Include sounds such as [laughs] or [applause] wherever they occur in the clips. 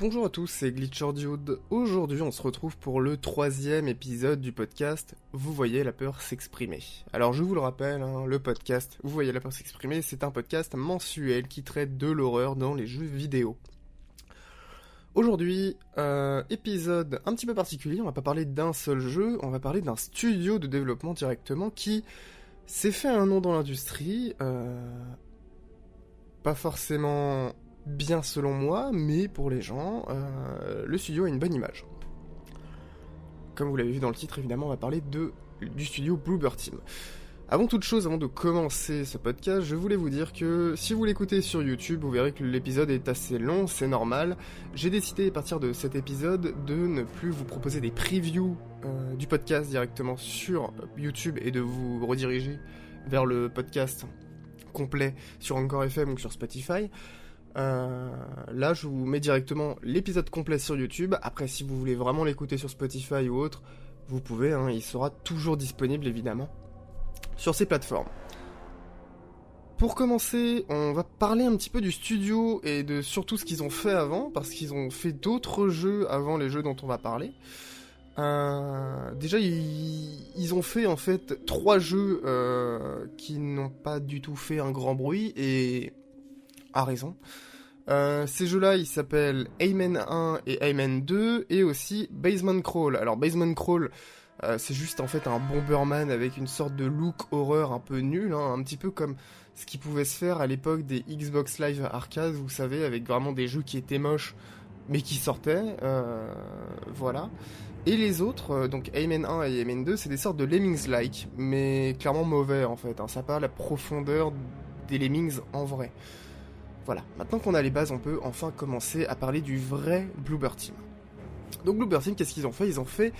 Bonjour à tous, c'est Glitcher Dude. Aujourd'hui, on se retrouve pour le troisième épisode du podcast Vous voyez la peur s'exprimer. Alors, je vous le rappelle, hein, le podcast Vous voyez la peur s'exprimer, c'est un podcast mensuel qui traite de l'horreur dans les jeux vidéo. Aujourd'hui, euh, épisode un petit peu particulier, on va pas parler d'un seul jeu, on va parler d'un studio de développement directement qui s'est fait un nom dans l'industrie, euh, pas forcément bien selon moi, mais pour les gens, euh, le studio a une bonne image. Comme vous l'avez vu dans le titre, évidemment, on va parler de, du studio Bluebird Team. Avant toute chose, avant de commencer ce podcast, je voulais vous dire que si vous l'écoutez sur YouTube, vous verrez que l'épisode est assez long, c'est normal. J'ai décidé à partir de cet épisode de ne plus vous proposer des previews euh, du podcast directement sur YouTube et de vous rediriger vers le podcast complet sur Encore FM ou sur Spotify. Euh, là, je vous mets directement l'épisode complet sur YouTube. Après, si vous voulez vraiment l'écouter sur Spotify ou autre, vous pouvez, hein, il sera toujours disponible évidemment sur ces plateformes. Pour commencer, on va parler un petit peu du studio et de surtout ce qu'ils ont fait avant, parce qu'ils ont fait d'autres jeux avant les jeux dont on va parler. Euh, déjà, ils, ont fait en fait trois jeux euh, qui n'ont pas du tout fait un grand bruit et à raison. Euh, ces jeux-là, ils s'appellent Amen 1 et Amen 2 et aussi Basement Crawl. Alors Basement Crawl, euh, c'est juste en fait un Bomberman avec une sorte de look horreur un peu nul, hein, un petit peu comme ce qui pouvait se faire à l'époque des Xbox Live Arcade, vous savez, avec vraiment des jeux qui étaient moches mais qui sortaient, euh, voilà. Et les autres, donc Amen 1 et Amen 2, c'est des sortes de Lemmings-like, mais clairement mauvais en fait, hein, ça n'a pas la profondeur des Lemmings en vrai. Voilà, maintenant qu'on a les bases, on peut enfin commencer à parler du vrai Bluebird Team. Donc Bluebird Team, qu'est-ce qu'ils ont fait? Ils ont fait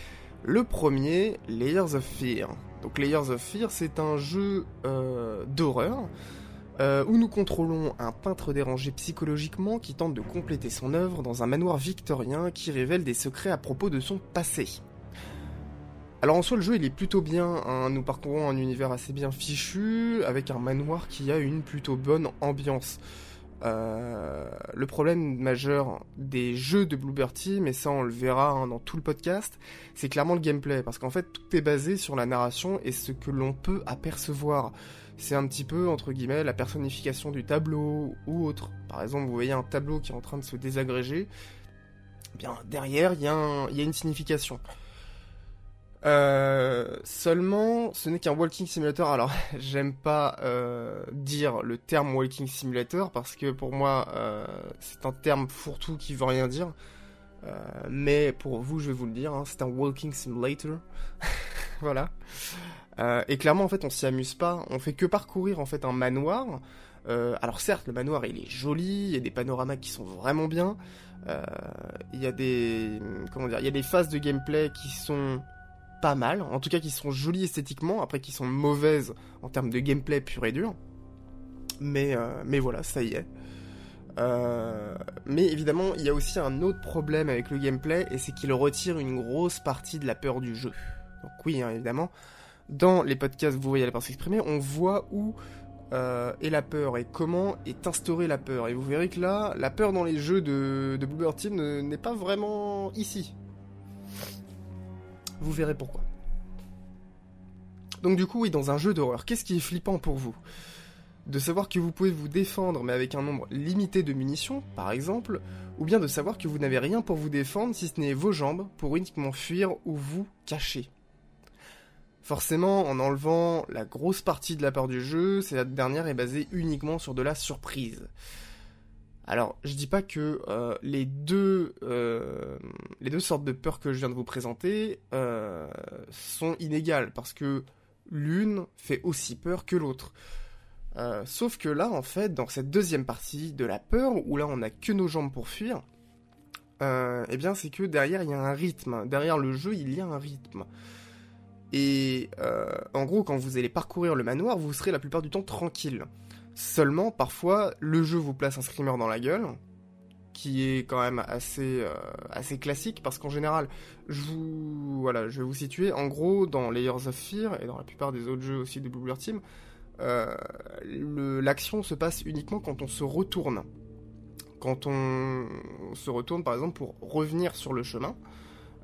le premier Layers of Fear. Donc Layers of Fear, c'est un jeu euh, d'horreur euh, où nous contrôlons un peintre dérangé psychologiquement qui tente de compléter son œuvre dans un manoir victorien qui révèle des secrets à propos de son passé. Alors en soi le jeu il est plutôt bien, hein. nous parcourons un univers assez bien fichu avec un manoir qui a une plutôt bonne ambiance. Euh, le problème majeur des jeux de Bluebird Team, et ça on le verra hein, dans tout le podcast, c'est clairement le gameplay, parce qu'en fait tout est basé sur la narration et ce que l'on peut apercevoir. C'est un petit peu, entre guillemets, la personnification du tableau ou autre. Par exemple, vous voyez un tableau qui est en train de se désagréger, bien derrière il y, a une signification. Euh, seulement, ce n'est qu'un walking simulator. Alors, [laughs] j'aime pas euh, dire le terme walking simulator parce que pour moi, euh, c'est un terme fourre-tout qui veut rien dire. Mais pour vous, je vais vous le dire, hein, c'est un walking simulator. [laughs] voilà. Et clairement, en fait, on s'y amuse pas. On fait que parcourir en fait un manoir. alors certes, le manoir il est joli, il y a des panoramas qui sont vraiment bien. Il y a des comment dire, il y a des phases de gameplay qui sont pas mal, en tout cas qui sont jolies esthétiquement, après qui sont mauvaises en termes de gameplay pur et dur. Mais, euh, voilà, ça y est. Euh, mais évidemment, il y a aussi un autre problème avec le gameplay, et c'est qu'il retire une grosse partie de la peur du jeu. Donc oui, hein, évidemment, dans les podcasts, vous voyez la peur s'exprimer, on voit où euh, est la peur et comment est instaurée la peur. Et vous verrez que là, la peur dans les jeux de, de Bluebird Team n'est pas vraiment ici. Vous verrez pourquoi. Donc du coup, oui, dans un jeu d'horreur, qu'est-ce qui est flippant pour vous? De savoir que vous pouvez vous défendre mais avec un nombre limité de munitions, par exemple, ou bien de savoir que vous n'avez rien pour vous défendre si ce n'est vos jambes pour uniquement fuir ou vous cacher. Forcément, en enlevant la grosse partie de la part du jeu, cette dernière est basée uniquement sur de la surprise. Alors, je dis pas que euh, les deux euh, les deux sortes de peurs que je viens de vous présenter euh, sont inégales parce que l'une fait aussi peur que l'autre. sauf que là, en fait, dans cette deuxième partie de la peur, où là on n'a que nos jambes pour fuir, eh bien c'est que derrière il y a un rythme. Derrière le jeu, il y a un rythme. Et en gros, quand vous allez parcourir le manoir, vous serez la plupart du temps tranquille. Seulement, parfois, le jeu vous place un screamer dans la gueule, qui est quand même assez, euh, assez classique, parce qu'en général, je vous, voilà, je vais vous situer, en gros, dans Layers of Fear, et dans la plupart des autres jeux aussi de Blue Team, euh, l'action se passe uniquement quand on se retourne. quand on se retourne par exemple pour revenir sur le chemin,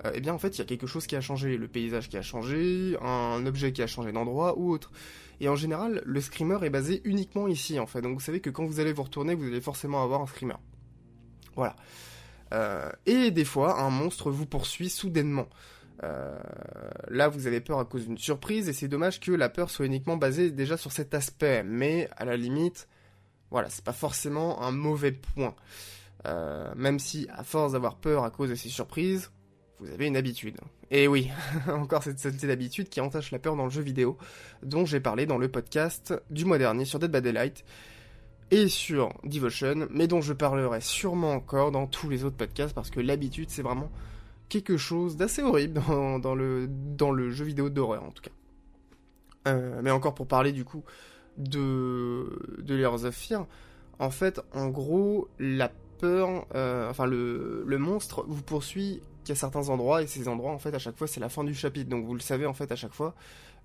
euh, eh bien en fait il y a quelque chose qui a changé, le paysage qui a changé, un objet qui a changé d'endroit ou autre. Et en général, le screamer est basé uniquement ici en fait. Donc vous savez que quand vous allez vous retourner, vous allez forcément avoir un screamer. Voilà. Euh, et des fois, un monstre vous poursuit soudainement. Euh, là, vous avez peur à cause d'une surprise, et c'est dommage que la peur soit uniquement basée déjà sur cet aspect. Mais à la limite, voilà, c'est pas forcément un mauvais point. Euh, même si, à force d'avoir peur à cause de ces surprises, vous avez une habitude. Et oui, [laughs] encore cette saleté d'habitude qui entache la peur dans le jeu vidéo, dont j'ai parlé dans le podcast du mois dernier sur Dead by Daylight et sur Devotion, mais dont je parlerai sûrement encore dans tous les autres podcasts parce que l'habitude c'est vraiment quelque chose d'assez horrible [laughs] dans, le, jeu vidéo d'horreur en tout cas. Euh, mais encore pour parler du coup de, de Layers en fait, en gros, la peur, euh, enfin le monstre vous poursuit qu'à certains endroits et ces endroits en fait à chaque fois c'est la fin du chapitre donc vous le savez en fait à chaque fois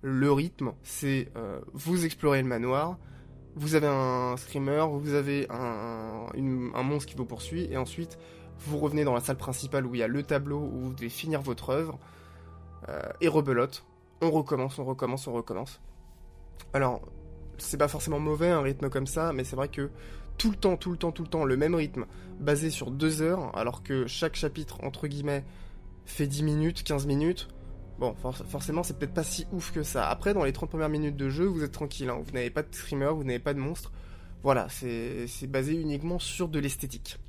le rythme c'est euh, vous explorez le manoir vous avez un screamer vous avez un, un monstre qui vous poursuit et ensuite vous revenez dans la salle principale où il y a le tableau où vous devez finir votre œuvre, euh, et rebelote. On recommence, on recommence, on recommence. Alors, c'est pas forcément mauvais un rythme comme ça, mais c'est vrai que tout le temps, tout le temps, tout le temps, le même rythme, basé sur deux heures, alors que chaque chapitre, entre guillemets, fait 10 minutes, 15 minutes, bon, forcément, c'est peut-être pas si ouf que ça. Après, dans les 30 premières minutes de jeu, vous êtes tranquille, hein. vous n'avez pas de streamer, vous n'avez pas de monstre. Voilà, c'est basé uniquement sur de l'esthétique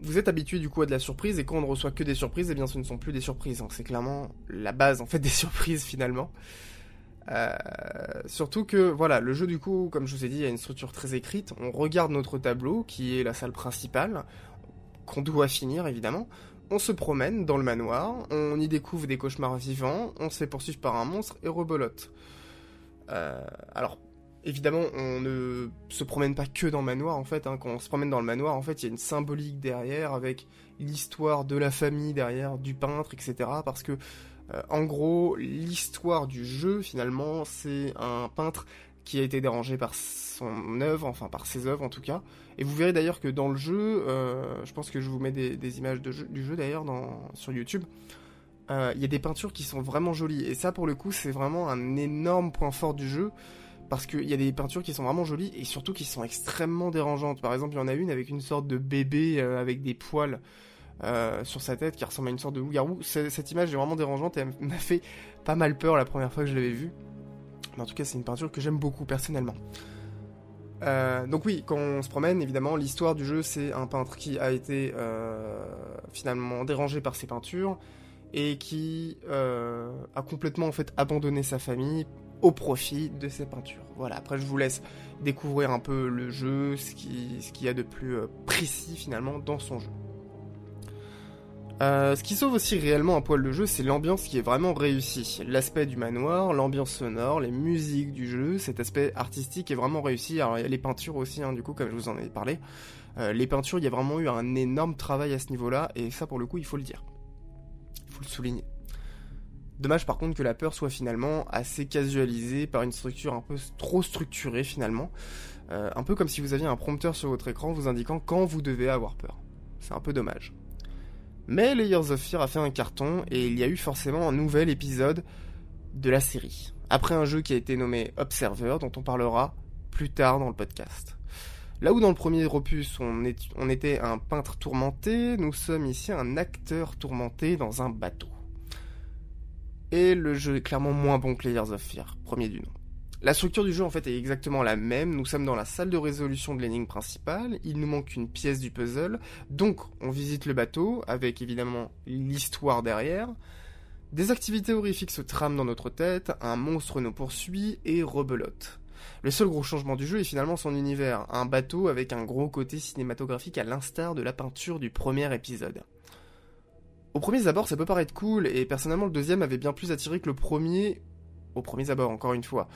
vous êtes habitué du coup à de la surprise et quand on ne reçoit que des surprises, eh bien ce ne sont plus des surprises. Hein. C'est clairement la base en fait [laughs] des surprises finalement. Euh, surtout que voilà, le jeu du coup, comme je vous ai dit, a une structure très écrite. On regarde notre tableau qui est la salle principale, qu'on doit finir évidemment. On se promène dans le manoir, on y découvre des cauchemars vivants, on se fait poursuivre par un monstre et rebolote. Euh, alors évidemment, on ne se promène pas que dans le manoir, en fait. Hein. Quand on se promène dans le manoir, en fait, il y a une symbolique derrière, avec l'histoire de la famille derrière, du peintre, etc. Parce que, euh, en gros, l'histoire du jeu, finalement, c'est un peintre qui a été dérangé par son œuvre, enfin par ses œuvres en tout cas. Et vous verrez d'ailleurs que dans le jeu, euh, je pense que je vous mets des, images du jeu d'ailleurs sur YouTube, euh, il y a des peintures qui sont vraiment jolies. Et ça, pour le coup, c'est vraiment un énorme point fort du jeu parce qu'il y a des peintures qui sont vraiment jolies et surtout qui sont extrêmement dérangeantes. Par exemple, il y en a une avec une sorte de bébé avec des poils euh, sur sa tête qui ressemble à une sorte de loup-garou. Cette image est vraiment dérangeante et elle m'a fait pas mal peur la première fois que je l'avais vue. Mais en tout cas, c'est une peinture que j'aime beaucoup personnellement. Euh, donc oui, quand on se promène, évidemment, l'histoire du jeu, c'est un peintre qui a été finalement dérangé par ses peintures et qui a complètement en fait abandonné sa famille au profit de ces peintures. Voilà, après je vous laisse découvrir un peu le jeu, ce qu'il ce y a de plus euh, précis finalement dans son jeu. Euh, ce qui sauve aussi réellement un poil le jeu, c'est l'ambiance qui est vraiment réussie. L'aspect du manoir, l'ambiance sonore, les musiques du jeu, cet aspect artistique est vraiment réussi. Alors les peintures aussi, hein, du coup, comme je vous en ai parlé. Euh, les peintures, il y a vraiment eu un énorme travail à ce niveau-là, et ça pour le coup, il faut le dire. Il faut le souligner. Dommage par contre que la peur soit finalement assez casualisée par une structure un peu trop structurée finalement. Euh, un peu comme si vous aviez un prompteur sur votre écran vous indiquant quand vous devez avoir peur. C'est un peu dommage. Mais Layers of Fear a fait un carton et il y a eu forcément un nouvel épisode de la série. Après un jeu qui a été nommé Observer dont on parlera plus tard dans le podcast. Là où dans le premier opus on, était un peintre tourmenté, nous sommes ici un acteur tourmenté dans un bateau. Et le jeu est clairement moins bon que Layers of Fear, premier du nom. La structure du jeu en fait est exactement la même, nous sommes dans la salle de résolution de l'énigme principale, il nous manque une pièce du puzzle, donc on visite le bateau, avec évidemment l'histoire derrière, des activités horrifiques se trament dans notre tête, un monstre nous poursuit et rebelote. Le seul gros changement du jeu est finalement son univers, un bateau avec un gros côté cinématographique à l'instar de la peinture du premier épisode. Au premier abord, ça peut paraître cool, et personnellement, le deuxième avait bien plus attiré que le premier, au premier abord, encore une fois.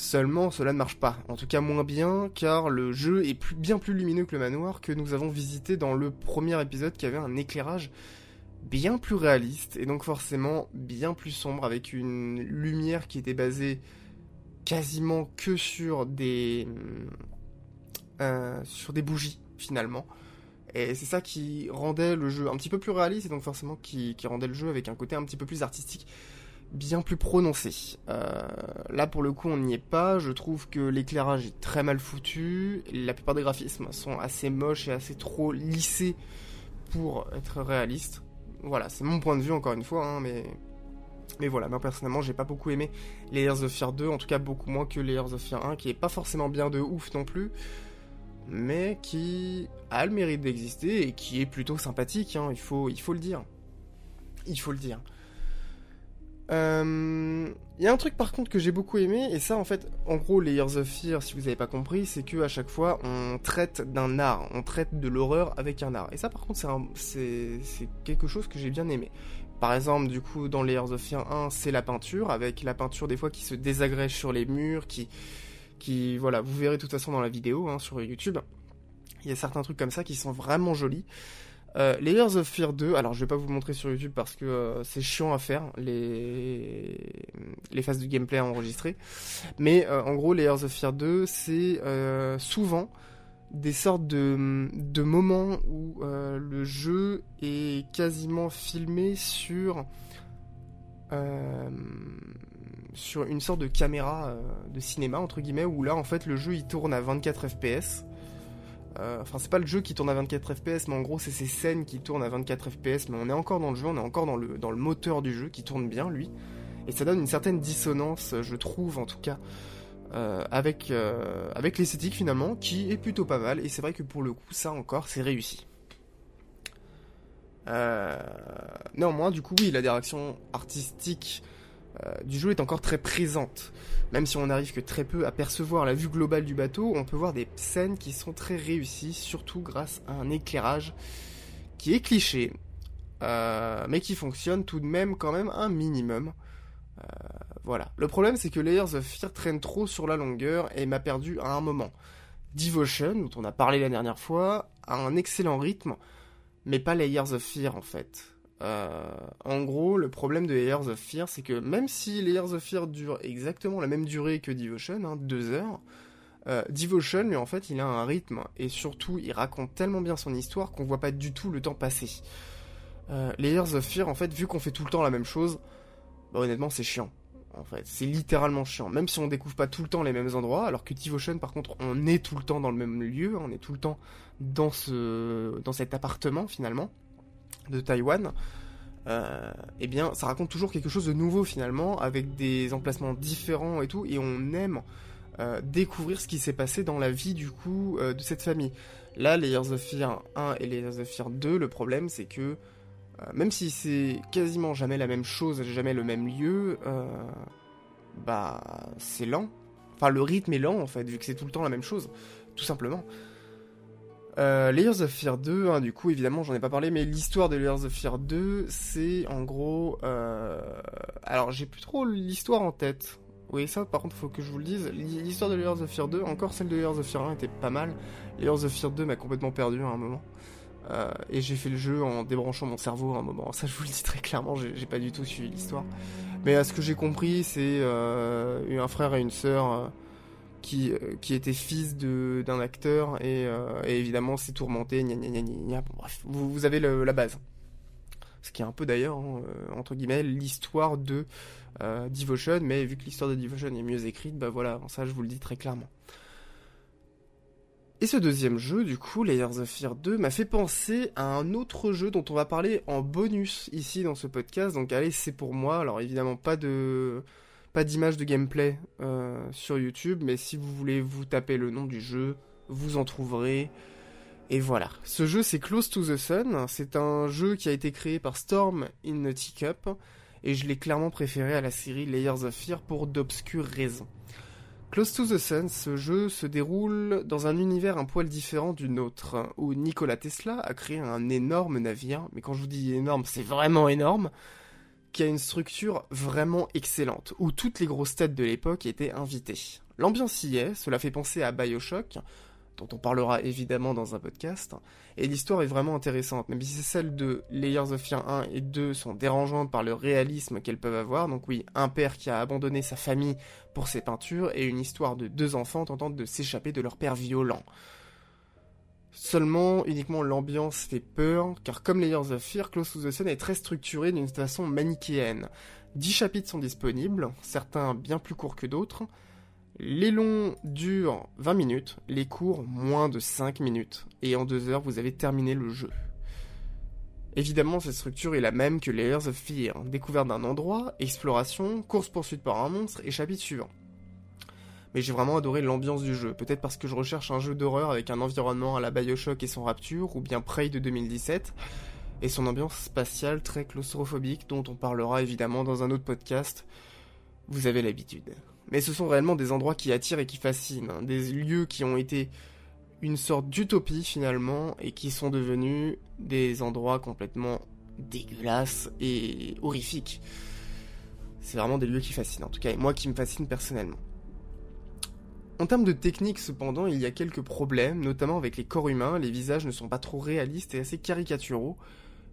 Seulement, cela ne marche pas, en tout cas moins bien, car le jeu est bien plus lumineux que le manoir que nous avons visité dans le premier épisode qui avait un éclairage bien plus réaliste, et donc forcément bien plus sombre, avec une lumière qui était basée quasiment que sur des sur des bougies finalement. Et c'est ça qui rendait le jeu un petit peu plus réaliste et donc forcément qui, rendait le jeu avec un côté un petit peu plus artistique, bien plus prononcé. Euh, là pour le coup on n'y est pas, je trouve que l'éclairage est très mal foutu, la plupart des graphismes sont assez moches et assez trop lissés pour être réalistes. Voilà, c'est mon point de vue encore une fois, hein, mais... Mais voilà, moi personnellement j'ai pas beaucoup aimé Layers of Fear 2, en tout cas beaucoup moins que Layers of Fear 1, qui est pas forcément bien de ouf non plus mais qui a le mérite d'exister et qui est plutôt sympathique, hein, il, faut, il faut le dire. Il faut le dire. Il euh, y a un truc par contre que j'ai beaucoup aimé, et ça en fait, en gros, Layers of Fear, si vous n'avez pas compris, c'est que à chaque fois on traite d'un art, on traite de l'horreur avec un art. Et ça par contre, c'est quelque chose que j'ai bien aimé. Par exemple, du coup, dans Layers of Fear 1, c'est la peinture, avec la peinture des fois qui se désagrège sur les murs, qui, qui, voilà, vous verrez de toute façon dans la vidéo hein, sur YouTube. Il y a certains trucs comme ça qui sont vraiment jolis. Euh, Layers of Fear 2, alors je vais pas vous montrer sur YouTube parce que euh, c'est chiant à faire, les, les phases de gameplay à enregistrer. Mais euh, en gros, Layers of Fear 2, c'est souvent des sortes de, moments où le jeu est quasiment filmé sur sur une sorte de caméra euh, de cinéma entre guillemets où là en fait le jeu il tourne à 24 fps. Euh, enfin c'est pas le jeu qui tourne à 24 fps mais en gros c'est ces scènes qui tournent à 24 fps mais on est encore dans le jeu, on est encore dans le, dans le moteur du jeu qui tourne bien lui. Et ça donne une certaine dissonance je trouve en tout cas euh, avec, avec l'esthétique finalement qui est plutôt pas mal et c'est vrai que pour le coup ça encore c'est réussi. néanmoins du coup oui la direction artistique euh, du jeu est encore très présente. Même si on n'arrive que très peu à percevoir la vue globale du bateau, on peut voir des scènes qui sont très réussies, surtout grâce à un éclairage qui est cliché, euh, mais qui fonctionne tout de même quand même un minimum. Euh, voilà. Le problème c'est que Layers of Fear traîne trop sur la longueur et m'a perdu à un moment. Devotion, dont on a parlé la dernière fois, a un excellent rythme, mais pas Layers of Fear en fait. Euh, en gros, le problème de Layers of Fear, c'est que même si Layers of Fear dure exactement la même durée que Devotion, hein, deux heures, euh, Devotion, lui, en fait, il a un rythme, et surtout, il raconte tellement bien son histoire qu'on voit pas du tout le temps passer. Euh, Layers of Fear, en fait, vu qu'on fait tout le temps la même chose, bah, honnêtement, c'est chiant. En fait, c'est littéralement chiant. Même si on découvre pas tout le temps les mêmes endroits, alors que Devotion, par contre, on est tout le temps dans le même lieu, on est tout le temps dans ce, dans cet appartement, finalement de Taïwan, euh, eh bien, ça raconte toujours quelque chose de nouveau finalement, avec des emplacements différents et tout, et on aime euh, découvrir ce qui s'est passé dans la vie du coup euh, de cette famille. Là, Layers of Fear 1 et Layers of Fear 2, le problème c'est que même si c'est quasiment jamais la même chose, jamais le même lieu, bah c'est lent. Enfin, le rythme est lent en fait, vu que c'est tout le temps la même chose, tout simplement. Euh, Layers of Fear 2, hein, du coup, évidemment, j'en ai pas parlé, mais l'histoire de Layers of Fear 2, c'est en gros. Euh... Alors, j'ai plus trop l'histoire en tête. Oui, ça, par contre, faut que je vous le dise. L'histoire de Layers of Fear 2, encore celle de Layers of Fear 1 était pas mal. Layers of Fear 2 m'a complètement perdu à un moment. Euh, et j'ai fait le jeu en débranchant mon cerveau à un moment. Ça, je vous le dis très clairement, j'ai pas du tout suivi l'histoire. Mais à ce que j'ai compris, c'est euh, un frère et une sœur qui, euh, qui était fils d'un acteur euh, et, évidemment c'est tourmenté, gna, gna, gna, bref, vous, vous avez la base. Ce qui est un peu d'ailleurs, hein, euh, entre guillemets, l'histoire de Devotion, mais vu que l'histoire de Devotion est mieux écrite, bah voilà, ça je vous le dis très clairement. Et ce deuxième jeu, du coup, Layers of Fear 2, m'a fait penser à un autre jeu dont on va parler en bonus ici dans ce podcast. Donc allez, c'est pour moi. Alors évidemment, pas de pas d'image de gameplay euh, sur YouTube, mais si vous voulez vous taper le nom du jeu, vous en trouverez. Et voilà. Ce jeu, c'est Close to the Sun. C'est un jeu qui a été créé par Storm in the Teacup. Et je l'ai clairement préféré à la série Layers of Fear pour d'obscures raisons. Close to the Sun, ce jeu se déroule dans un univers un poil différent du nôtre, où Nikola Tesla a créé un énorme navire, mais quand je vous dis énorme, c'est vraiment énorme, qui a une structure vraiment excellente, où toutes les grosses têtes de l'époque étaient invitées. L'ambiance y est, cela fait penser à Bioshock, dont on parlera évidemment dans un podcast, et l'histoire est vraiment intéressante, même si celles de Layers of Fear 1 et 2 sont dérangeantes par le réalisme qu'elles peuvent avoir, donc oui, un père qui a abandonné sa famille pour ses peintures, et une histoire de deux enfants tentant de s'échapper de leur père violent. Seulement, uniquement l'ambiance fait peur, car comme Layers of Fear, Close to the Sun est très structuré d'une façon manichéenne. 10 chapitres sont disponibles, certains bien plus courts que d'autres. Les longs durent 20 minutes, les courts moins de 5 minutes, et en 2 heures vous avez terminé le jeu. Évidemment, cette structure est la même que Layers of Fear, découverte d'un endroit, exploration, course-poursuite par un monstre et chapitre suivant. Mais j'ai vraiment adoré l'ambiance du jeu, peut-être parce que je recherche un jeu d'horreur avec un environnement à la Bioshock et son Rapture, ou bien Prey de 2017, et son ambiance spatiale très claustrophobique dont on parlera évidemment dans un autre podcast. Vous avez l'habitude. Mais ce sont réellement des endroits qui attirent et qui fascinent, hein. des lieux qui ont été une sorte d'utopie finalement et qui sont devenus des endroits complètement dégueulasses et horrifiques. C'est vraiment des lieux qui fascinent, en tout cas, et moi qui me fascine personnellement. En termes de technique, cependant, il y a quelques problèmes, notamment avec les corps humains. Les visages ne sont pas trop réalistes et assez caricaturaux,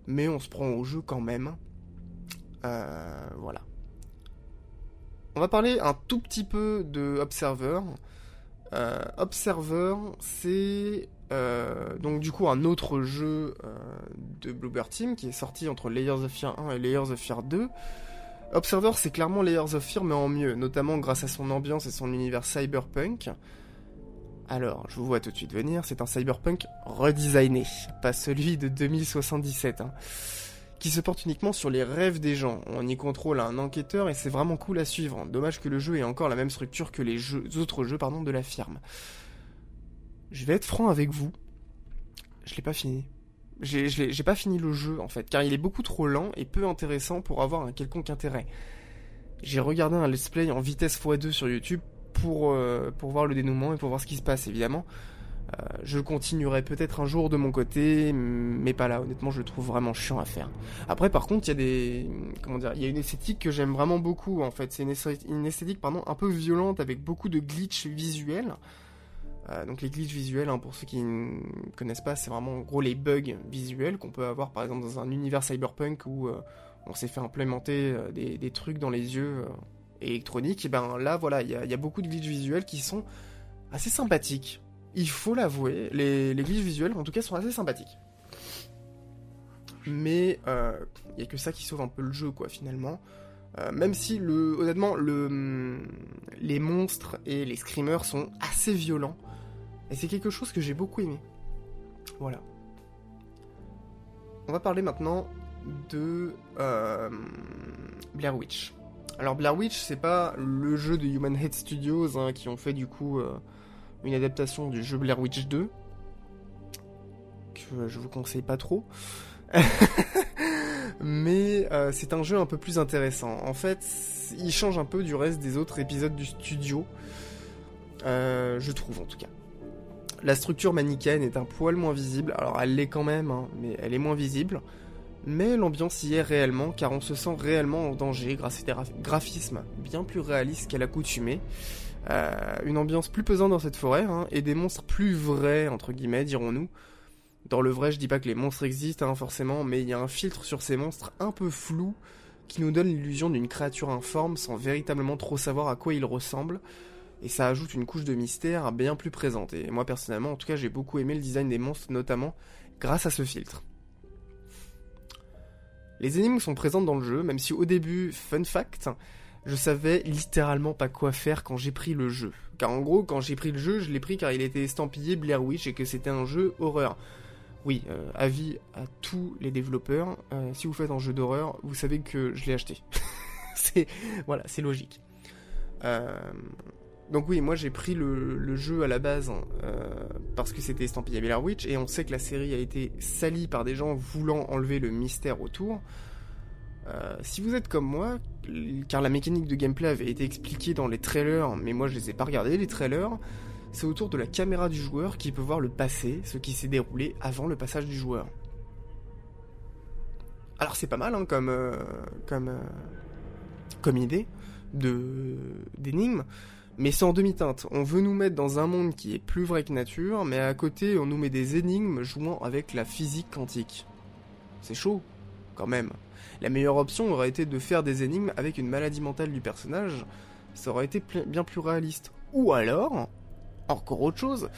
mais on se prend au jeu quand même. Euh, voilà. On va parler un tout petit peu de Observer. Euh, Observer, c'est euh, donc du coup un autre jeu de Bluebird Team qui est sorti entre Layers of Fear 1 et Layers of Fear 2. Observer, c'est clairement Layers of Fear, mais en mieux, notamment grâce à son ambiance et son univers cyberpunk. Alors, je vous vois tout de suite venir, c'est un cyberpunk redesigné, pas celui de 2077, hein, qui se porte uniquement sur les rêves des gens. On y contrôle un enquêteur et c'est vraiment cool à suivre. Dommage que le jeu ait encore la même structure que les autres jeux pardon, de la firme. Je vais être franc avec vous, je l'ai pas fini. J'ai pas fini le jeu en fait, car il est beaucoup trop lent et peu intéressant pour avoir un quelconque intérêt. J'ai regardé un let's play en vitesse x2 sur YouTube pour, euh, pour voir le dénouement et pour voir ce qui se passe évidemment. Euh, je continuerai peut-être un jour de mon côté, mais pas là. Honnêtement, je le trouve vraiment chiant à faire. Après, par contre, il y a des, comment dire, il y a une esthétique que j'aime vraiment beaucoup. En fait, c'est une, esthétique, un peu violente avec beaucoup de glitch visuels. Euh, donc les glitches visuels, hein, pour ceux qui ne connaissent pas, c'est vraiment en gros les bugs visuels qu'on peut avoir par exemple dans un univers cyberpunk où euh, on s'est fait implémenter euh, des, trucs dans les yeux électroniques. Et ben là, voilà, il y, a beaucoup de glitches visuels qui sont assez sympathiques. Il faut l'avouer, les, les glitches visuels en tout cas sont assez sympathiques. Mais il y a que ça qui sauve un peu le jeu, quoi, finalement. même si, le, honnêtement, le, les monstres et les screamers sont assez violents. Et c'est quelque chose que j'ai beaucoup aimé. Voilà. On va parler maintenant de euh, Blair Witch. Alors Blair Witch, c'est pas le jeu de Human Head Studios hein, qui ont fait du coup euh, une adaptation du jeu Blair Witch 2 que je vous conseille pas trop. [laughs] Mais euh, c'est un jeu un peu plus intéressant. En fait, il change un peu du reste des autres épisodes du studio. je trouve en tout cas. La structure manichéenne est un poil moins visible, alors elle l'est quand même, hein, mais elle est moins visible. Mais l'ambiance y est réellement, car on se sent réellement en danger grâce à des graphismes bien plus réalistes qu'à l'accoutumée. Euh, une ambiance plus pesante dans cette forêt, hein, et des monstres plus vrais, entre guillemets, dirons-nous. Dans le vrai, je dis pas que les monstres existent, hein, forcément, mais il y a un filtre sur ces monstres un peu flou, qui nous donne l'illusion d'une créature informe sans véritablement trop savoir à quoi il ressemble et ça ajoute une couche de mystère bien plus présente. Et moi personnellement, en tout cas, j'ai beaucoup aimé le design des monstres, notamment grâce à ce filtre. Les énigmes sont présentes dans le jeu, même si au début, fun fact, je savais littéralement pas quoi faire quand j'ai pris le jeu. Car en gros, quand j'ai pris le jeu, je l'ai pris car il était estampillé Blair Witch et que c'était un jeu horreur. Oui, euh, avis à tous les développeurs, euh, si vous faites un jeu d'horreur, vous savez que je l'ai acheté. [laughs] voilà, c'est logique. Euh, donc oui, moi j'ai pris le, jeu à la base hein, euh, parce que c'était estampillé Blair Witch et on sait que la série a été salie par des gens voulant enlever le mystère autour. Euh, si vous êtes comme moi, car la mécanique de gameplay avait été expliquée dans les trailers, mais moi je les ai pas regardés les trailers, c'est autour de la caméra du joueur qui peut voir le passé, ce qui s'est déroulé avant le passage du joueur. Alors c'est pas mal hein, comme euh, comme comme idée de d'énigme. Mais c'est en demi-teinte. On veut nous mettre dans un monde qui est plus vrai que nature, mais à côté, on nous met des énigmes jouant avec la physique quantique. C'est chaud, quand même. La meilleure option aurait été de faire des énigmes avec une maladie mentale du personnage. Ça aurait été bien plus réaliste. Ou alors, encore autre chose,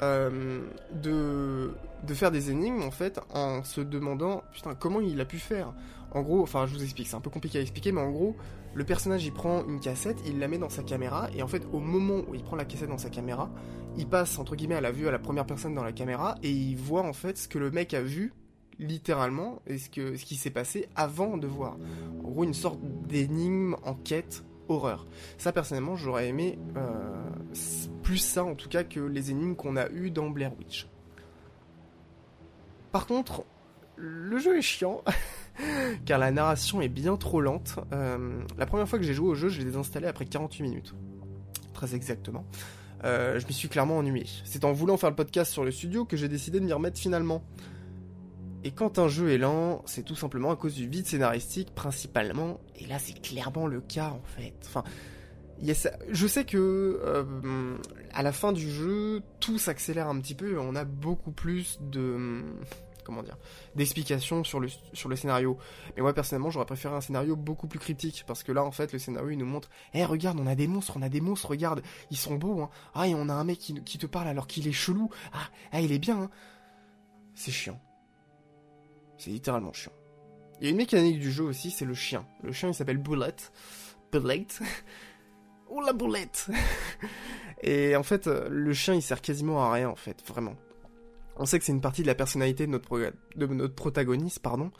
de, de faire des énigmes en fait en se demandant putain comment il a pu faire? En gros, enfin je vous explique, c'est un peu compliqué à expliquer, mais en gros, le personnage il prend une cassette, il la met dans sa caméra, et en fait au moment où il prend la cassette dans sa caméra, il passe entre guillemets à la vue à la première personne dans la caméra, et il voit en fait ce que le mec a vu littéralement et ce, qui s'est passé avant de voir. En gros, une sorte d'énigme, enquête, horreur. Ça, personnellement, j'aurais aimé euh, plus ça, en tout cas, que les énigmes qu'on a eues dans Blair Witch. Par contre, le jeu est chiant, [laughs] [laughs] car la narration est bien trop lente. Euh, la première fois que j'ai joué au jeu, je l'ai désinstallé après 48 minutes. Très exactement. Euh, je m'y suis clairement ennuyé. C'est en voulant faire le podcast sur le studio que j'ai décidé de m'y remettre finalement. Et quand un jeu est lent, c'est tout simplement à cause du vide scénaristique principalement. Et là, c'est clairement le cas en fait. Enfin, je sais que euh, à la fin du jeu, tout s'accélère un petit peu on a beaucoup plus de comment dire d'explications sur le sur scénario. Mais moi personnellement, j'aurais préféré un scénario beaucoup plus cryptique parce que là en fait, le scénario il nous montre "Eh regarde, on a des monstres, on a des monstres, regarde, ils sont beaux hein. Ah, et on a un mec qui, te parle alors qu'il est chelou. Ah, ah il est bien hein. C'est chiant. C'est littéralement chiant. Il y a une mécanique du jeu aussi, c'est le chien. Le chien il s'appelle Bullet. Bullet. oh la boulette Et en fait, le chien il sert quasiment à rien en fait, vraiment. On sait que c'est une partie de la personnalité de notre, de notre protagoniste, pardon.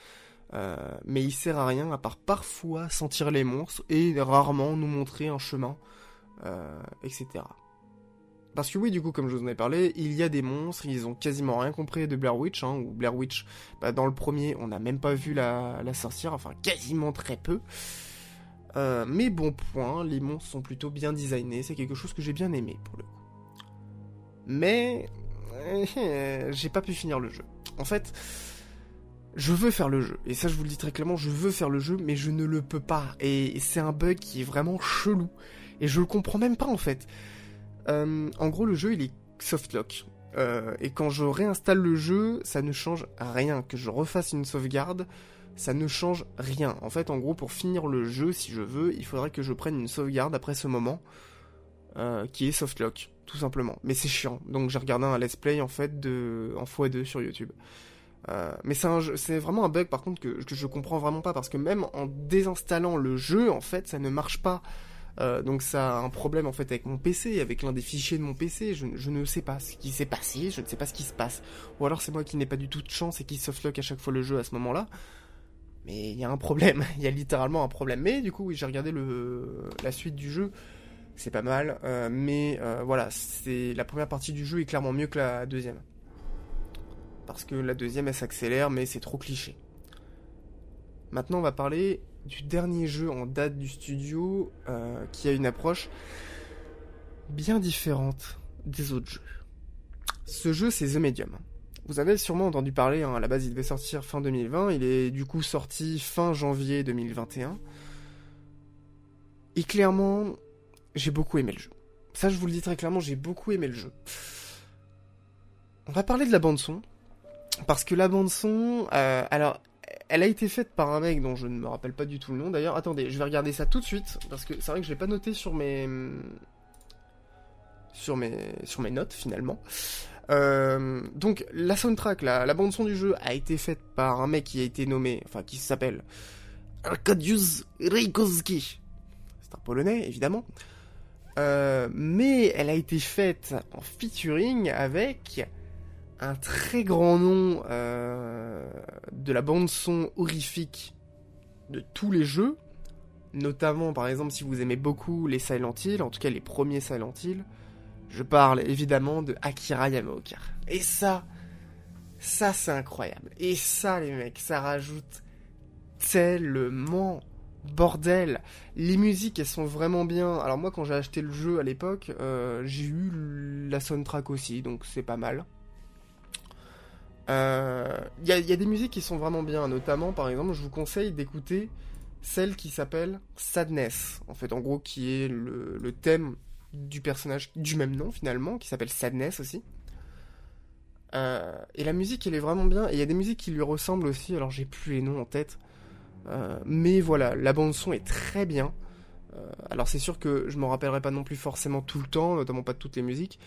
Euh, mais il sert à rien à part parfois sentir les monstres et rarement nous montrer un chemin, euh, etc. Parce que oui, du coup, comme je vous en ai parlé, il y a des monstres, ils ont quasiment rien compris de Blair Witch, hein, ou Blair Witch, bah, dans le premier, on n'a même pas vu la, sorcière, enfin quasiment très peu. Euh, mais bon point, les monstres sont plutôt bien designés, c'est quelque chose que j'ai bien aimé pour le coup. Mais j'ai pas pu finir le jeu. En fait, je veux faire le jeu, et ça je vous le dis très clairement, je veux faire le jeu, mais je ne le peux pas, et c'est un bug qui est vraiment chelou, et je le comprends même pas en fait. Euh, en gros, le jeu, il est softlock. Euh, et quand je réinstalle le jeu, ça ne change rien. Que je refasse une sauvegarde, ça ne change rien. En fait, en gros, pour finir le jeu, si je veux, il faudrait que je prenne une sauvegarde après ce moment, euh, qui est softlock, tout simplement. Mais c'est chiant. Donc j'ai regardé un let's play en fait de en x2 sur YouTube. mais c'est vraiment un bug par contre que, que, je comprends vraiment pas parce que même en désinstallant le jeu, en fait, ça ne marche pas. Euh, donc ça a un problème en fait avec mon PC, avec l'un des fichiers de mon PC. Je, ne sais pas ce qui s'est passé, je ne sais pas ce qui se passe. Ou alors c'est moi qui n'ai pas du tout de chance et qui softlock à chaque fois le jeu à ce moment-là. Mais il y a un problème, [laughs] il y a littéralement un problème. Mais du coup, oui, j'ai regardé le, la suite du jeu. C'est pas mal, euh, mais euh, voilà, c'est la première partie du jeu est clairement mieux que la deuxième. Parce que la deuxième elle s'accélère, mais c'est trop cliché. Maintenant, on va parler du dernier jeu en date du studio euh, qui a une approche bien différente des autres jeux. Ce jeu, c'est The Medium. Vous avez sûrement entendu parler, hein, à la base il devait sortir fin 2020, il est du coup sorti fin janvier 2021. Et clairement, j'ai beaucoup aimé le jeu. Ça, je vous le dis très clairement, j'ai beaucoup aimé le jeu. On va parler de la bande son. Parce que la bande son, euh, alors elle a été faite par un mec dont je ne me rappelle pas du tout le nom. D'ailleurs, attendez, je vais regarder ça tout de suite parce que c'est vrai que je l'ai pas noté sur mes sur mes sur mes notes finalement. Euh, donc la soundtrack, la, la bande son du jeu a été faite par un mec qui a été nommé, enfin qui s'appelle Arkadiusz Reikowski. C'est un polonais évidemment. Euh, mais elle a été faite en featuring avec un très grand nom euh, de la bande son horrifique de tous les jeux, notamment par exemple si vous aimez beaucoup les Silent Hill, en tout cas les premiers Silent Hill, je parle évidemment de Akira Yamaoka. Et ça, ça c'est incroyable. Et ça les mecs, ça rajoute tellement bordel. Les musiques, elles sont vraiment bien. Alors moi, quand j'ai acheté le jeu à l'époque, euh, j'ai eu la soundtrack aussi, donc c'est pas mal. Il euh, y, a, des musiques qui sont vraiment bien, notamment par exemple, je vous conseille d'écouter celle qui s'appelle Sadness, en fait, en gros, qui est le, thème du personnage du même nom finalement, qui s'appelle Sadness aussi. Euh, et la musique, elle est vraiment bien, et il y a des musiques qui lui ressemblent aussi, alors j'ai plus les noms en tête. Euh, mais voilà, la bande son est très bien. alors c'est sûr que je m'en rappellerai pas non plus forcément tout le temps, notamment pas de toutes les musiques.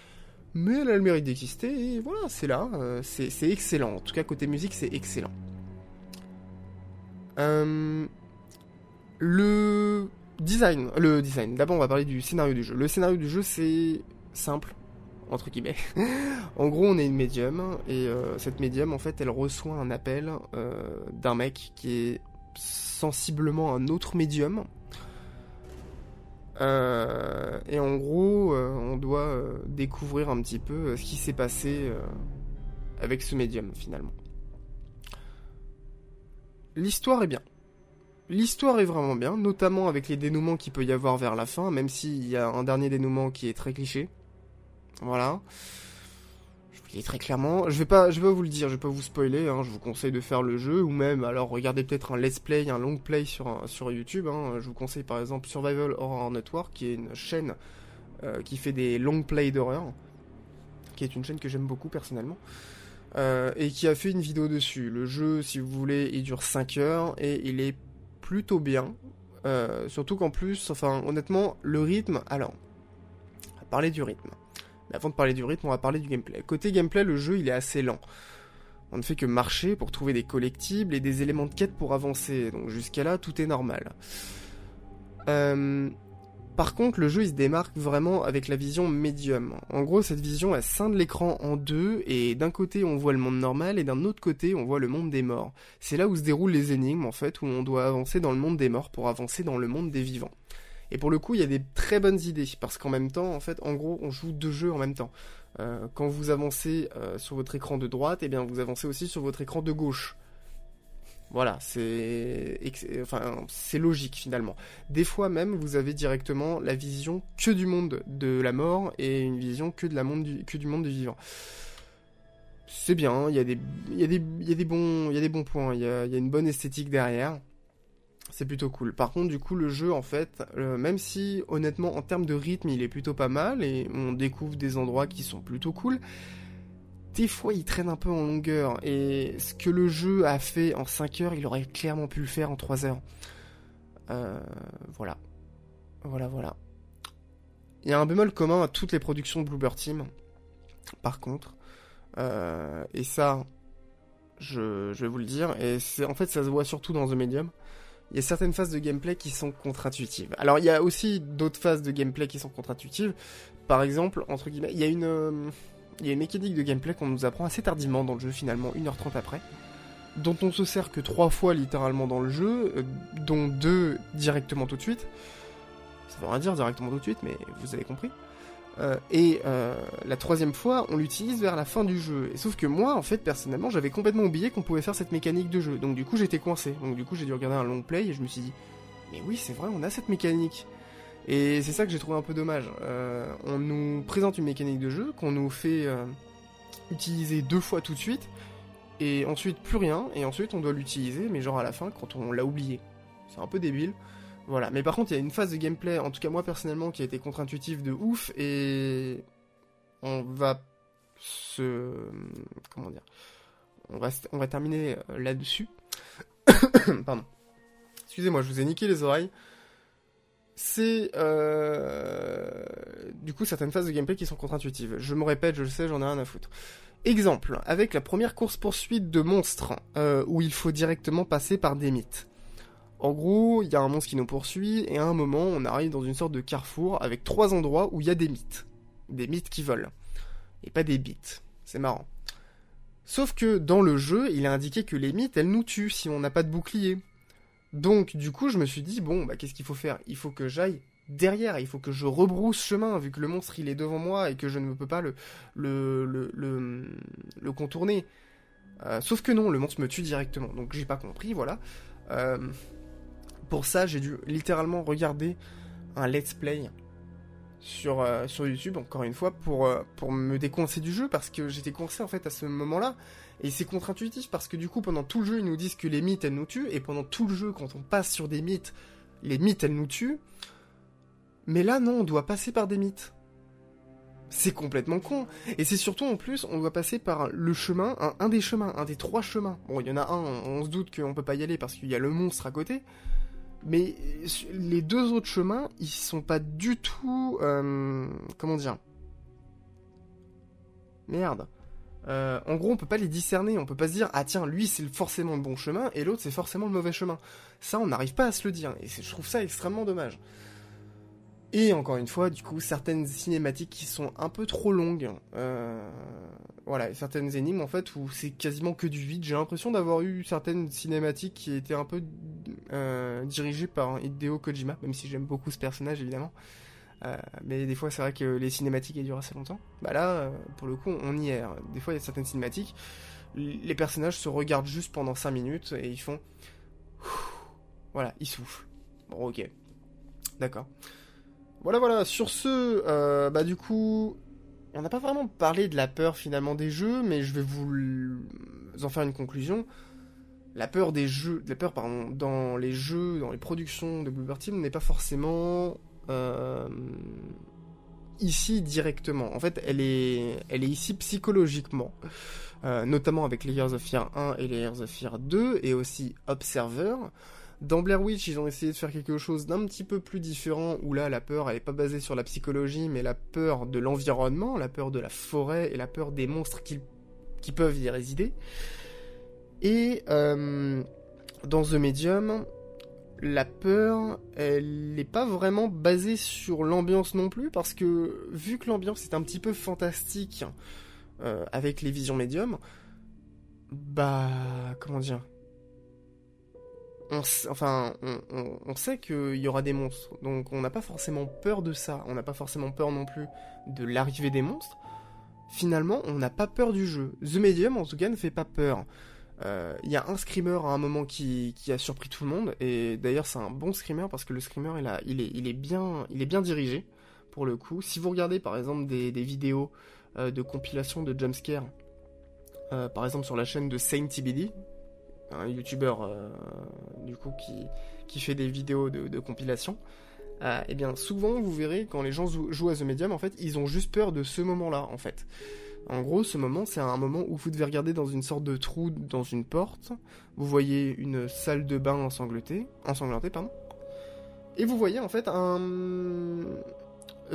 mais elle a le mérite d'exister, et voilà, c'est là, euh, c'est excellent. En tout cas, côté musique, c'est excellent. Euh, le design, le design. D'abord, on va parler du scénario du jeu. Le scénario du jeu, c'est simple, entre guillemets. [laughs] en gros, on est une médium, et euh, cette médium, en fait, elle reçoit un appel d'un mec qui est sensiblement un autre médium, euh, et en gros, euh, on doit euh, découvrir un petit peu ce qui s'est passé avec ce médium finalement. L'histoire est bien. L'histoire est vraiment bien, notamment avec les dénouements qu'il peut y avoir vers la fin, même s'il y a un dernier dénouement qui est très cliché. Voilà il est très clairement. Je vais pas, je vais vous le dire, je vais pas vous spoiler. Hein, je vous conseille de faire le jeu ou même alors regardez peut-être un let's play, un long play sur sur YouTube. Hein. Je vous conseille par exemple Survival Horror Network, qui est une chaîne euh, qui fait des long plays d'horreur, qui est une chaîne que j'aime beaucoup personnellement. Euh, et qui a fait une vidéo dessus. Le jeu, si vous voulez, il dure 5 heures et il est plutôt bien. Euh, surtout qu'en plus, enfin honnêtement, le rythme. Alors, va parler du rythme. Mais avant de parler du rythme, on va parler du gameplay. Côté gameplay, le jeu il est assez lent. On ne fait que marcher pour trouver des collectibles et des éléments de quête pour avancer. Donc jusqu'à là, tout est normal. Euh, par contre, le jeu il se démarque vraiment avec la vision médium. En gros, cette vision elle scinde l'écran en deux et d'un côté on voit le monde normal et d'un autre côté on voit le monde des morts. C'est là où se déroulent les énigmes en fait, où on doit avancer dans le monde des morts pour avancer dans le monde des vivants. Et pour le coup, il y a des très bonnes idées, parce qu'en même temps, en fait, en gros, on joue deux jeux en même temps. Euh, quand vous avancez euh, sur votre écran de droite, eh bien, vous avancez aussi sur votre écran de gauche. Voilà, c'est enfin c'est logique finalement. Des fois même, vous avez directement la vision que du monde de la mort et une vision que de la monde du, que du monde du vivant. C'est bien, il y a des y y bons y a des bons points, il y a, il y a une bonne esthétique derrière c'est plutôt cool. Par contre, du coup, le jeu, en fait, euh, même si honnêtement, en termes de rythme, il est plutôt pas mal et on découvre des endroits qui sont plutôt cool, des fois, il traîne un peu en longueur. Et ce que le jeu a fait en 5 heures, il aurait clairement pu le faire en 3 heures. Euh, voilà. Voilà, voilà. Il y a un bémol commun à toutes les productions de Bluebird Team. Par contre. Euh, et ça, je, je, vais vous le dire. Et c'est en fait, ça se voit surtout dans The Medium il y a certaines phases de gameplay qui sont contre-intuitives. Alors il y a aussi d'autres phases de gameplay qui sont contre-intuitives. Par exemple, entre guillemets, il y a une, euh, il y a une mécanique de gameplay qu'on nous apprend assez tardivement dans le jeu, finalement, 1h30 après, dont on se sert que 3 fois littéralement dans le jeu, euh, dont 2 directement tout de suite. Ça veut rien dire directement tout de suite, mais vous avez compris. Euh, et euh, la troisième fois, on l'utilise vers la fin du jeu. Et sauf que moi, en fait, personnellement, j'avais complètement oublié qu'on pouvait faire cette mécanique de jeu. Donc du coup, j'étais coincé. Donc du coup, j'ai dû regarder un long play et je me suis dit, mais oui, c'est vrai, on a cette mécanique. Et c'est ça que j'ai trouvé un peu dommage. Euh, on nous présente une mécanique de jeu qu'on nous fait utiliser deux fois tout de suite, et ensuite plus rien, et ensuite on doit l'utiliser, mais genre à la fin quand on l'a oublié. C'est un peu débile. Voilà, mais par contre, il y a une phase de gameplay, en tout cas moi personnellement, qui a été contre-intuitive de ouf, et on va se... Comment dire on va, on va terminer euh, là-dessus. [coughs] Pardon. Excusez-moi, je vous ai niqué les oreilles. C'est euh... du coup certaines phases de gameplay qui sont contre-intuitives. Je me répète, je le sais, j'en ai rien à foutre. Exemple, avec la première course-poursuite de monstres, euh, où il faut directement passer par des mythes. En gros, il y a un monstre qui nous poursuit, et à un moment, on arrive dans une sorte de carrefour avec trois endroits où il y a des mythes. Des mythes qui volent. Et pas des bits. C'est marrant. Sauf que dans le jeu, il a indiqué que les mythes, elles nous tuent si on n'a pas de bouclier. Donc, du coup, je me suis dit, bon, bah, qu'est-ce qu'il faut faire? Il faut que j'aille derrière, il faut que je rebrousse chemin, vu que le monstre, il est devant moi et que je ne peux pas le, le, le, le, contourner. Euh, sauf que non, le monstre me tue directement. Donc, j'ai pas compris, voilà. Euh, pour ça, j'ai dû littéralement regarder un let's play sur, euh, sur YouTube, encore une fois, pour, euh, pour me décoincer du jeu, parce que j'étais coincé en fait à ce moment-là. Et c'est contre-intuitif, parce que du coup, pendant tout le jeu, ils nous disent que les mythes, elles nous tuent, et pendant tout le jeu, quand on passe sur des mythes, les mythes, elles nous tuent. Mais là, non, on doit passer par des mythes. C'est complètement con. Et c'est surtout en plus, on doit passer par le chemin, un, un, des chemins, un des trois chemins. Bon, il y en a un, on se doute qu'on peut pas y aller parce qu'il y a le monstre à côté. Mais les deux autres chemins, ils sont pas du tout. Euh, comment dire? Merde. Euh, en gros, on peut pas les discerner, on peut pas se dire ah tiens lui c'est forcément le bon chemin et l'autre c'est forcément le mauvais chemin. Ça on n'arrive pas à se le dire et je trouve ça extrêmement dommage. Et encore une fois, du coup, certaines cinématiques qui sont un peu trop longues. Euh, voilà, certaines énigmes en fait où c'est quasiment que du vide. J'ai l'impression d'avoir eu certaines cinématiques qui étaient un peu euh, dirigées par Hideo Kojima, même si j'aime beaucoup ce personnage évidemment. Euh, mais des fois, c'est vrai que les cinématiques elles durent assez longtemps. Bah là, pour le coup, on y est. Des fois, il y a certaines cinématiques, les personnages se regardent juste pendant 5 minutes et ils font. Voilà, ils soufflent. Bon, ok. D'accord. Voilà, voilà. Sur ce, euh, bah du coup, on n'a pas vraiment parlé de la peur finalement des jeux, mais je vais vous en faire une conclusion. La peur des jeux, la peur pardon, dans les jeux, dans les productions de Bluebird Team n'est pas forcément euh, ici directement. En fait, elle est, ici psychologiquement, euh, notamment avec Layers of Fear 1 et Layers of Fear 2, et aussi Observer. Dans Blair Witch, ils ont essayé de faire quelque chose d'un petit peu plus différent, où là, la peur, elle est pas basée sur la psychologie, mais la peur de l'environnement, la peur de la forêt et la peur des monstres qui, qui peuvent y résider. Et euh, dans The Medium, la peur, elle n'est pas vraiment basée sur l'ambiance non plus, parce que vu que l'ambiance est un petit peu fantastique euh, avec les visions médiums, bah comment dire on, enfin, on, sait qu'il y aura des monstres, donc on n'a pas forcément peur de ça, on n'a pas forcément peur non plus de l'arrivée des monstres. Finalement, on n'a pas peur du jeu. The Medium, en tout cas, ne fait pas peur. Euh, il y a un screamer à un moment qui, a surpris tout le monde, et d'ailleurs c'est un bon screamer parce que le screamer il, est, il, est bien, il est bien dirigé pour le coup. Si vous regardez par exemple des, vidéos euh, de compilation de jumpscare, euh, par exemple sur la chaîne de Saint TBD, un youtubeur du coup qui, fait des vidéos de, compilation, et eh bien souvent vous verrez quand les gens jouent à The Medium en fait ils ont juste peur de ce moment là en fait. En gros, ce moment, c'est un moment où vous devez regarder dans une sorte de trou dans une porte. Vous voyez une salle de bain ensanglantée, ensanglantée pardon. Et vous voyez en fait un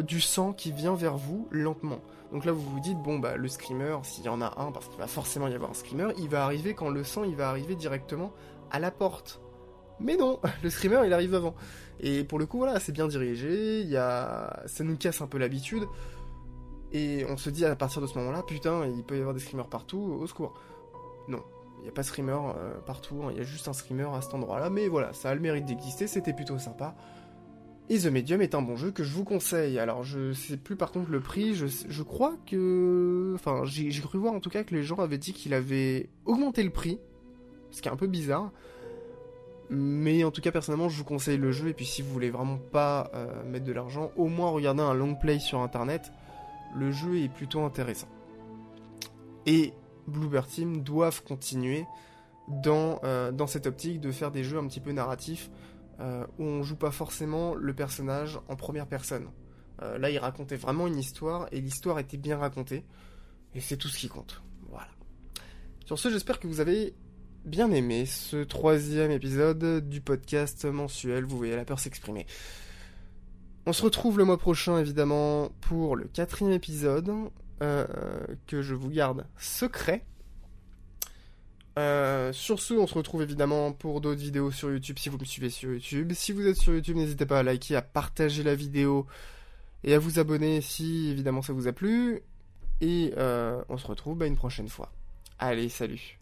du sang qui vient vers vous lentement. Donc là, vous vous dites bon bah le screamer, s'il y en a un, parce qu'il va forcément y avoir un screamer, il va arriver quand le sang, il va arriver directement à la porte. Mais non, [laughs] le screamer, il arrive avant. Et pour le coup, voilà, c'est bien dirigé. Y ça nous casse un peu l'habitude. Et on se dit à partir de ce moment-là, putain, il peut y avoir des screamers partout, au secours. Non, il n'y a pas de screamer euh, partout, hein, il y a juste un screamer à cet endroit-là, mais voilà, ça a le mérite d'exister, c'était plutôt sympa. Et The Medium est un bon jeu que je vous conseille. Alors je sais plus par contre le prix, je, crois que... Enfin j'ai cru voir en tout cas que les gens avaient dit qu'il avait augmenté le prix, ce qui est un peu bizarre. Mais en tout cas personnellement je vous conseille le jeu et puis si vous voulez vraiment pas euh, mettre de l'argent, au moins regardez un long play sur internet le jeu est plutôt intéressant. Et Bluebird Team doivent continuer dans, euh, dans cette optique de faire des jeux un petit peu narratifs euh, où on joue pas forcément le personnage en première personne. Euh, là, il racontait vraiment une histoire et l'histoire était bien racontée et c'est tout ce qui compte. Voilà. Sur ce, j'espère que vous avez bien aimé ce troisième épisode du podcast mensuel. Vous voyez la peur s'exprimer. On se retrouve le mois prochain, évidemment, pour le quatrième épisode, euh, que je vous garde secret. Euh, sur ce, on se retrouve évidemment pour d'autres vidéos sur YouTube si vous me suivez sur YouTube. Si vous êtes sur YouTube, n'hésitez pas à liker, à partager la vidéo et à vous abonner si évidemment ça vous a plu. Et euh, on se retrouve bah, une prochaine fois. Allez, salut